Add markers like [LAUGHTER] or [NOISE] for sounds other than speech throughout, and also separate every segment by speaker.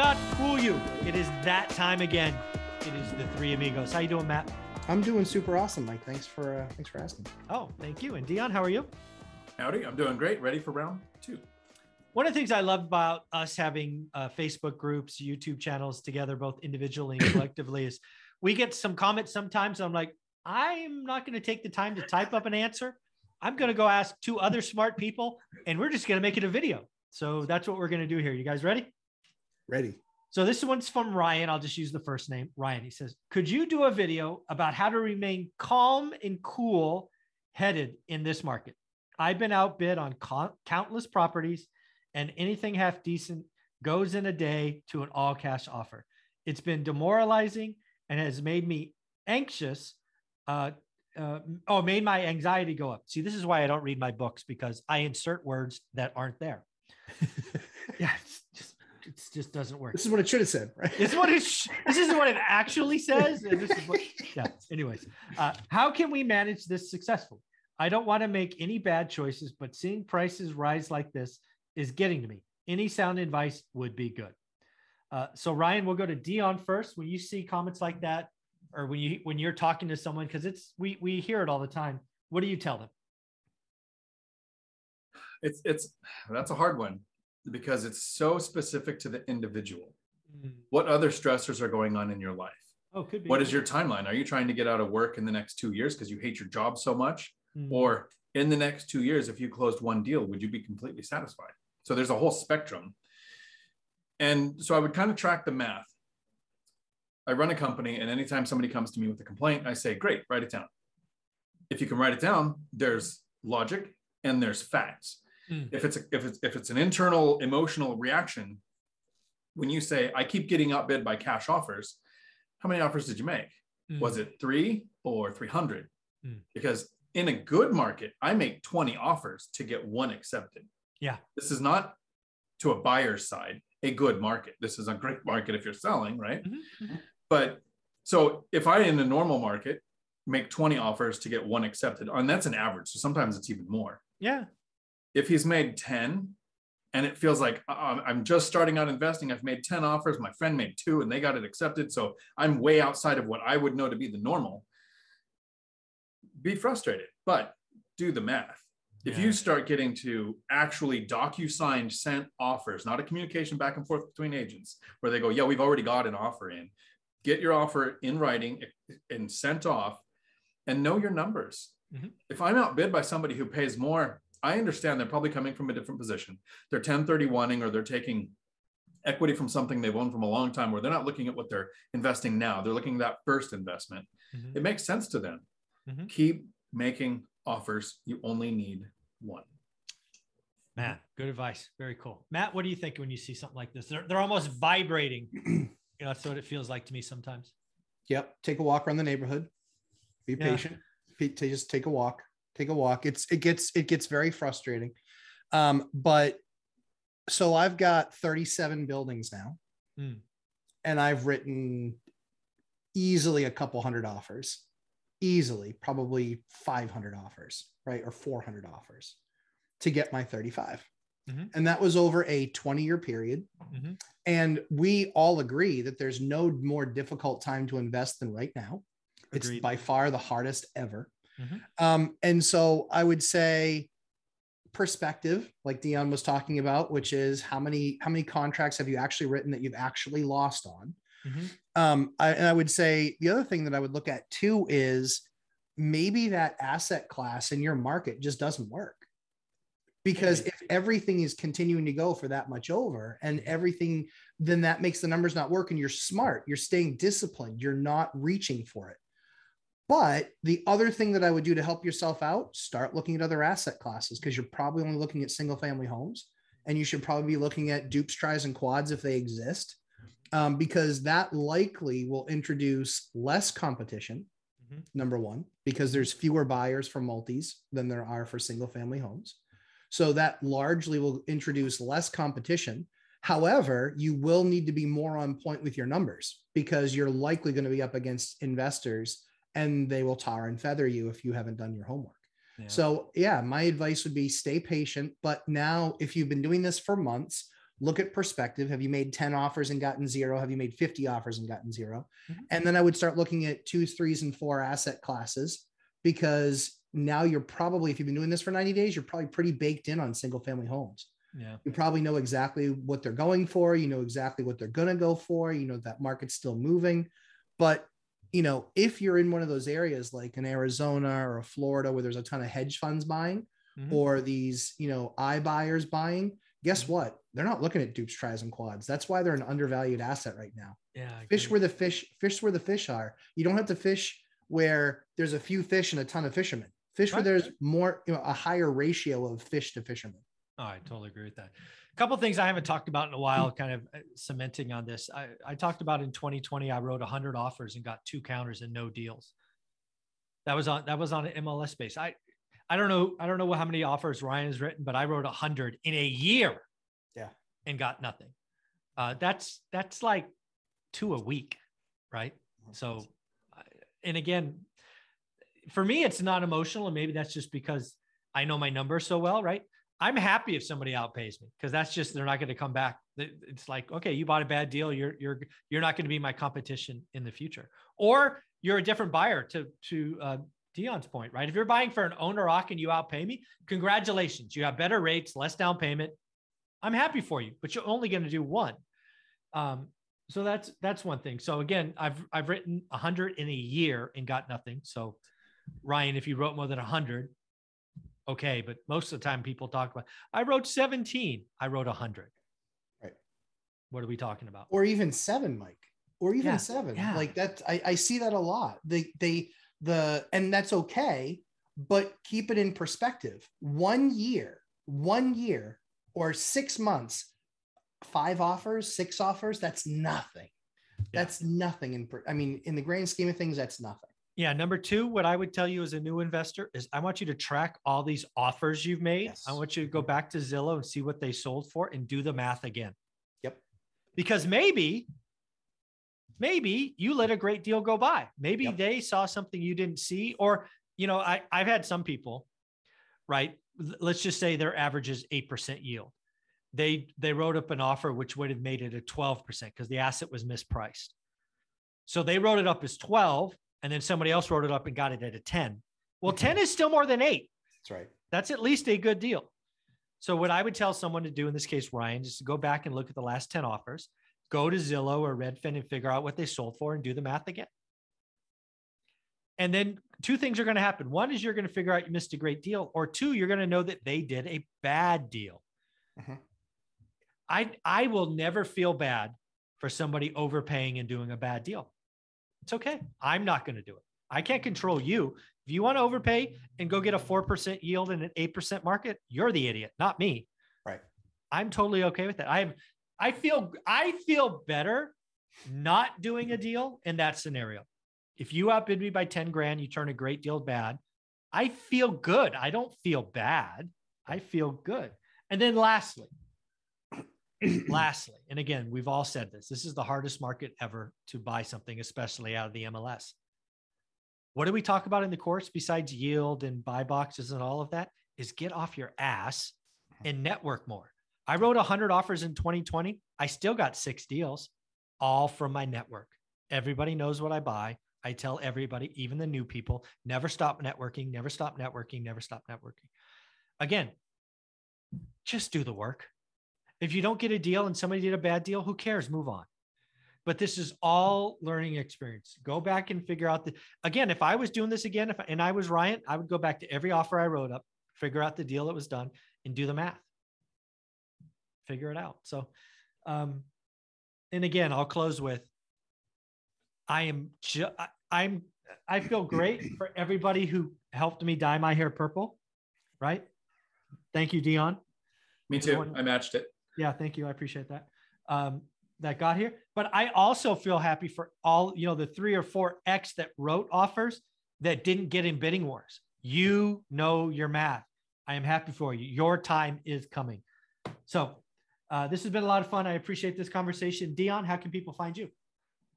Speaker 1: Not fool you. It is that time again. It is the three amigos. How you doing, Matt?
Speaker 2: I'm doing super awesome, Mike. Thanks for uh, thanks for asking.
Speaker 1: Oh, thank you. And Dion, how are you?
Speaker 3: Howdy, I'm doing great. Ready for round two.
Speaker 1: One of the things I love about us having uh, Facebook groups, YouTube channels together, both individually and [COUGHS] collectively, is we get some comments sometimes. I'm like, I'm not going to take the time to type up an answer. I'm going to go ask two other smart people, and we're just going to make it a video. So that's what we're going to do here. You guys ready?
Speaker 2: Ready.
Speaker 1: So this one's from Ryan. I'll just use the first name. Ryan. He says, "Could you do a video about how to remain calm and cool headed in this market? I've been outbid on co- countless properties, and anything half decent goes in a day to an all cash offer. It's been demoralizing and has made me anxious. Uh, uh, oh, made my anxiety go up. See, this is why I don't read my books because I insert words that aren't there. [LAUGHS] [LAUGHS] yeah, just it just doesn't work.
Speaker 2: This is what it should have said, right?
Speaker 1: This is what it. Sh- this isn't what it [LAUGHS] actually says. and This is what, yeah. Anyways, uh, how can we manage this successfully? I don't want to make any bad choices, but seeing prices rise like this is getting to me. Any sound advice would be good. Uh, so Ryan, we'll go to Dion first. When you see comments like that, or when you when you're talking to someone, because it's we we hear it all the time. What do you tell them?
Speaker 3: It's it's that's a hard one because it's so specific to the individual. What other stressors are going on in your life?
Speaker 1: Oh, could be.
Speaker 3: What is your timeline? Are you trying to get out of work in the next two years because you hate your job so much?
Speaker 1: Mhm.
Speaker 3: Or in the next two years, if you closed one deal, would you be completely satisfied? So there's a whole spectrum. And so I would kind of track the math. I run a company, and anytime somebody comes to me with a complaint, I say, Great, write it down. If you can write it down, there's logic and there's facts.
Speaker 1: Mm.
Speaker 3: If it's a, if it's if it's an internal emotional reaction, when you say I keep getting outbid by cash offers, how many offers did you make?
Speaker 1: Mm.
Speaker 3: Was it three or 300?
Speaker 1: Mm.
Speaker 3: Because in a good market, I make 20 offers to get one accepted.
Speaker 1: Yeah.
Speaker 3: This is not to a buyer's side, a good market. This is a great market if you're selling, right?
Speaker 1: Mhm, mhm.
Speaker 3: But so if I in a normal market make 20 offers to get one accepted, and that's an average. So sometimes it's even more.
Speaker 1: Yeah.
Speaker 3: If he's made 10 and it feels like uh, I'm just starting out investing, I've made 10 offers, my friend made two and they got it accepted. So I'm way outside of what I would know to be the normal. Be frustrated, but do the math. If
Speaker 1: Yeah.
Speaker 3: you start getting to actually docu-signed sent offers, not a communication back and forth between agents where they go, yeah, we've already got an offer in. Get your offer in writing and sent off and know your numbers.
Speaker 1: Mhm.
Speaker 3: If I'm outbid by somebody who pays more, I understand they're probably coming from a different position. They're 1031ing or they're taking equity from something they've owned from a long time where they're not looking at what they're investing now. They're looking at that first investment.
Speaker 1: Mhm.
Speaker 3: It makes sense to them.
Speaker 1: Mhm.
Speaker 3: Keep making offers. You only need one.
Speaker 1: Matt, good advice. Very cool. Matt, what do you think when you see something like this? They're, they're almost vibrating. [CLEARS THROAT] you know, that's what it feels like to me sometimes.
Speaker 2: Yep. Take a walk around the neighborhood. Be
Speaker 1: Yeah.
Speaker 2: patient. To just take a walk. Take a walk. It's it gets it gets very frustrating. Um, but so I've got 37 buildings now,
Speaker 1: Hmm.
Speaker 2: and I've written easily a couple hundred offers. Easily, probably 500 offers, right? Or 400 offers to get my 35.
Speaker 1: Mhm.
Speaker 2: And that was over a 20 year period.
Speaker 1: Mhm.
Speaker 2: And we all agree that there's no more difficult time to invest than right now. It's by far the hardest ever.
Speaker 1: Mhm.
Speaker 2: Um, and so I would say perspective, like Dion was talking about, which is how many how many contracts have you actually written that you've actually lost on?
Speaker 1: Mhm.
Speaker 2: Um, I, and I would say the other thing that I would look at too is maybe that asset class in your market just doesn't work. Because if everything is continuing to go for that much over and everything, then that makes the numbers not work. And you're smart, you're staying disciplined, you're not reaching for it. But the other thing that I would do to help yourself out, start looking at other asset classes because you're probably only looking at single family homes. and you should probably be looking at dupes, tries, and quads if they exist, um, because that likely will introduce less competition.
Speaker 1: Mhm.
Speaker 2: Number one, because there's fewer buyers for multis than there are for single family homes. So that largely will introduce less competition. However, you will need to be more on point with your numbers because you're likely going to be up against investors and they will tar and feather you if you haven't done your homework.
Speaker 1: Yeah.
Speaker 2: So, yeah, my advice would be stay patient. But now, if you've been doing this for months, look at perspective. Have you made 10 offers and gotten zero? Have you made 50 offers and gotten 0
Speaker 1: Mhm.
Speaker 2: And then I would start looking at twos, threes, and four asset classes because now you're probably, if you've been doing this for 90 days, you're probably pretty baked in on single family homes.
Speaker 1: yeah.
Speaker 2: You probably know exactly what they're going for. You know exactly what they're going to go for. You know that market's still moving. But, you know, if you're in one of those areas like in Arizona or Florida where there's a ton of hedge funds buying
Speaker 1: Mhm.
Speaker 2: or these, you know, iBuyers buying, guess what? They're not looking at dupes, tries, and quads. That's why they're an undervalued asset right now.
Speaker 1: Yeah. I
Speaker 2: Fish where the fish, fish where the fish are. You don't have to fish where there's a few fish and a ton of fishermen. Fish where there's more, you know, a higher ratio of fish to fishermen.
Speaker 1: Oh, I totally agree with that. A couple things I haven't talked about in a while, kind of uh, cementing on this. I, I talked about in 2020, I wrote 100 offers and got two counters and no deals. That was on that was on an MLS base. I I don't know I don't know how many offers Ryan has written, but I wrote 100 in a year.
Speaker 2: Yeah.
Speaker 1: and got nothing. Uh, that's that's like two a week, right? So, and again, for me, it's not emotional, and maybe that's just because I know my numbers so well, right? I'm happy if somebody outpays me because that's just they're not going to come back. It's like, okay, you bought a bad deal. You're you're you're not going to be my competition in the future, or you're a different buyer. To to uh, Dion's point, right? If you're buying for an owner occ and you outpay me, congratulations, you have better rates, less down payment. I'm happy for you, but you're only going to do one. Um, so that's that's one thing. So again, I've I've written a hundred in a year and got nothing. So Ryan, if you wrote more than a hundred, okay, but most of the time people talk about I wrote 17, I wrote hundred.
Speaker 2: Right.
Speaker 1: What are we talking about?
Speaker 2: or even seven, Mike, or even
Speaker 1: Yeah,
Speaker 2: seven.
Speaker 1: yeah.
Speaker 2: Like that, I, I see that a lot. They, they, the, and that's okay, but keep it in perspective. One year, one year, or six months, five offers, six offers. That's nothing.
Speaker 1: Yeah.
Speaker 2: That's nothing. In, I mean, in the grand scheme of things, that's nothing.
Speaker 1: Yeah. Number two, what I would tell you as a new investor is I want you to track all these offers you've made.
Speaker 2: Yes.
Speaker 1: I want you to go mm-hmm. back to Zillow and see what they sold for and do the math again.
Speaker 2: Yep.
Speaker 1: Because maybe, maybe you let a great deal go by. Maybe
Speaker 2: Yep.
Speaker 1: they saw something you didn't see. Or, you know, I, I've had some people, right? Let's just say their average is 8% yield. They they wrote up an offer which would have made it a 12% because the asset was mispriced. So they wrote it up as 12 and then somebody else wrote it up and got it at a 10. Well, 10 is still more than eight.
Speaker 2: That's right.
Speaker 1: That's at least a good deal. So what I would tell someone to do in this case, Ryan, is to go back and look at the last 10 offers, go to Zillow or Redfin and figure out what they sold for and do the math again. And then two things are going to happen. One is you're going to figure out you missed a great deal, or two, you're going to know that they did a bad deal.
Speaker 2: Mhm.
Speaker 1: I I will never feel bad for somebody overpaying and doing a bad deal. It's okay. I'm not going to do it. I can't control you. If you want to overpay and go get a 4% yield in an 8% market, you're the idiot, not me.
Speaker 2: Right.
Speaker 1: I'm totally okay with that. I'm I feel I feel better not doing a deal in that scenario. If you outbid me by 10 grand, you turn a great deal bad. I feel good. I don't feel bad. I feel good. And then lastly, [CLEARS THROAT] lastly, and again, we've all said this. This is the hardest market ever to buy something, especially out of the MLS. What do we talk about in the course besides yield and buy boxes and all of that? Is get off your ass and network more. I wrote 100 offers in 2020. I still got six deals, all from my network. Everybody knows what I buy. I tell everybody, even the new people, never stop networking, never stop networking, never stop networking. Again, just do the work. If you don't get a deal and somebody did a bad deal, who cares? Move on. But this is all learning experience. Go back and figure out the again. If I was doing this again, if and I was Ryan, I would go back to every offer I wrote up, figure out the deal that was done, and do the math. Figure it out. So, um, and again, I'll close with I am ju- I- I'm I feel great [CLEARS THROAT] for everybody who helped me dye my hair purple. Right? Thank you, Dion.
Speaker 3: Me too.
Speaker 1: Everyone-
Speaker 3: I matched it.
Speaker 1: Yeah, thank you. I appreciate that. Um, that got here. But I also feel happy for all, you know, the three or four X that wrote offers that didn't get in bidding wars. You know your math. I am happy for you. Your time is coming. So uh, this has been a lot of fun. I appreciate this conversation. Dion, how can people find you?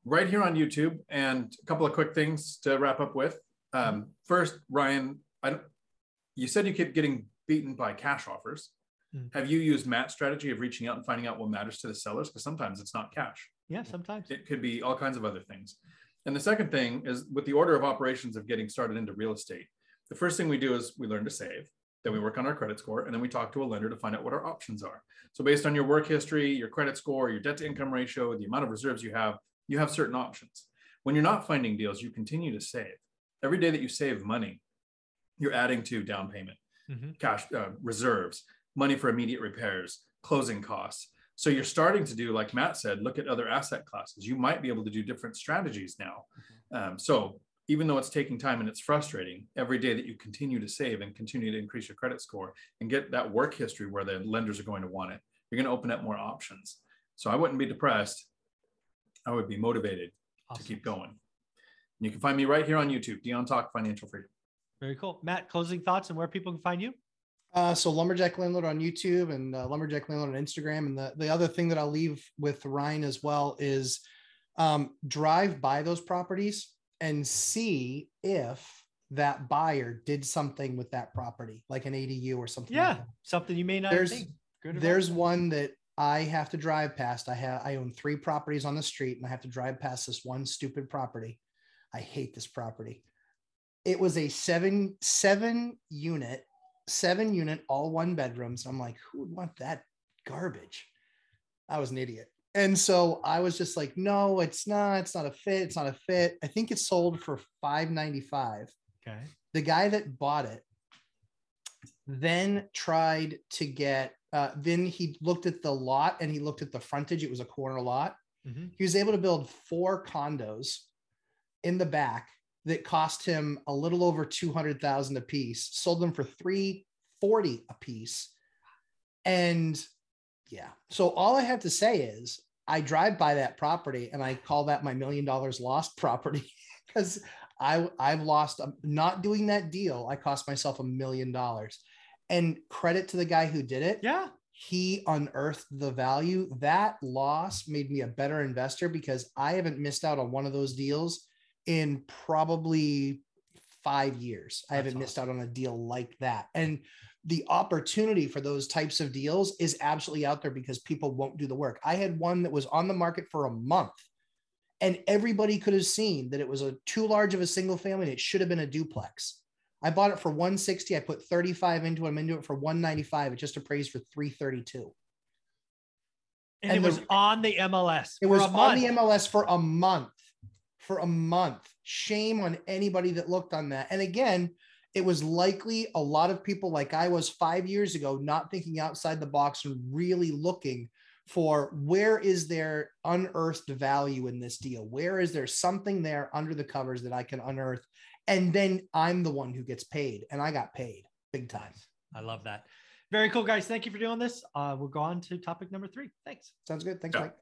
Speaker 3: right here on YouTube. And a couple of quick things to wrap up with. Um, first, Ryan, I you said you kept getting beaten by cash offers.
Speaker 1: Mm.
Speaker 3: Have you used Matt's strategy of reaching out and finding out what matters to the sellers? Because sometimes it's not cash.
Speaker 1: Yeah, sometimes.
Speaker 3: It could be all kinds of other things. And the second thing is with the order of operations of getting started into real estate, the first thing we do is we learn to save. Then we work on our credit score, and then we talk to a lender to find out what our options are. So, based on your work history, your credit score, your debt to income ratio, the amount of reserves you have, you have certain options. When you're not finding deals, you continue to save. Every day that you save money, you're adding to down payment,
Speaker 1: Mhm.
Speaker 3: cash uh, reserves, money for immediate repairs, closing costs. So you're starting to do, like Matt said, look at other asset classes. You might be able to do different strategies now. Um, so even though it's taking time and it's frustrating, every day that you continue to save and continue to increase your credit score and get that work history where the lenders are going to want it, you're going to open up more options. So I wouldn't be depressed. I would be motivated
Speaker 1: Awesome.
Speaker 3: to keep going. And you can find me right here on YouTube, Dion Talk Financial Freedom.
Speaker 1: Very cool. Matt, closing thoughts and where people can find you?
Speaker 2: Uh, so lumberjack landlord on YouTube and uh, lumberjack landlord on Instagram. And the, the other thing that I'll leave with Ryan as well is um, drive by those properties and see if that buyer did something with that property, like an ADU or something. like
Speaker 1: Yeah,
Speaker 2: that.
Speaker 1: something you may not
Speaker 2: There's- There's one that I have to drive past. I have I own three properties on the street and I have to drive past this one stupid property. I hate this property. It was a seven seven unit, seven unit, all one bedrooms. I'm like, who would want that garbage? I was an idiot. And so I was just like, no, it's not, it's not a fit, it's not a fit. I think it sold for 595
Speaker 1: Okay.
Speaker 2: the guy that bought it then tried to get uh, then he looked at the lot and he looked at the frontage it was a corner lot
Speaker 1: Mhm.
Speaker 2: he was able to build four condos in the back that cost him a little over 200,000 a piece sold them for 340 a piece and yeah so all i have to say is i drive by that property and i call that my million dollars lost [LAUGHS] property because I I've lost um, not doing that deal. I cost myself a million dollars, and credit to the guy who did it.
Speaker 1: Yeah.
Speaker 2: He unearthed the value. That loss made me a better investor because I haven't missed out on one of those deals in probably five years. I
Speaker 1: That's
Speaker 2: haven't missed out on a deal like that, and the opportunity for those types of deals is absolutely out there because people won't do the work. I had one that was on the market for a month and everybody could have seen that it was a too large of a single family and it should have been a duplex. I bought it for 160. I put 35 into it. I'm into it for 195. It just appraised for 332.
Speaker 1: And,
Speaker 2: And
Speaker 1: it was on the MLS.
Speaker 2: It was on the MLS for a month. For a month. Shame on anybody that looked on that. And again, it was likely a lot of people like I was five years ago, not thinking outside the box and really looking for where is there unearthed value in this deal? Where is there something there under the covers that I can unearth? And then I'm the one who gets paid, and I got paid big time.
Speaker 1: I love that. Very cool, guys. Thank you for doing this. Uh, we'll go on to topic number three. Thanks.
Speaker 2: Sounds good. Thanks,
Speaker 3: Yeah.
Speaker 2: Mike.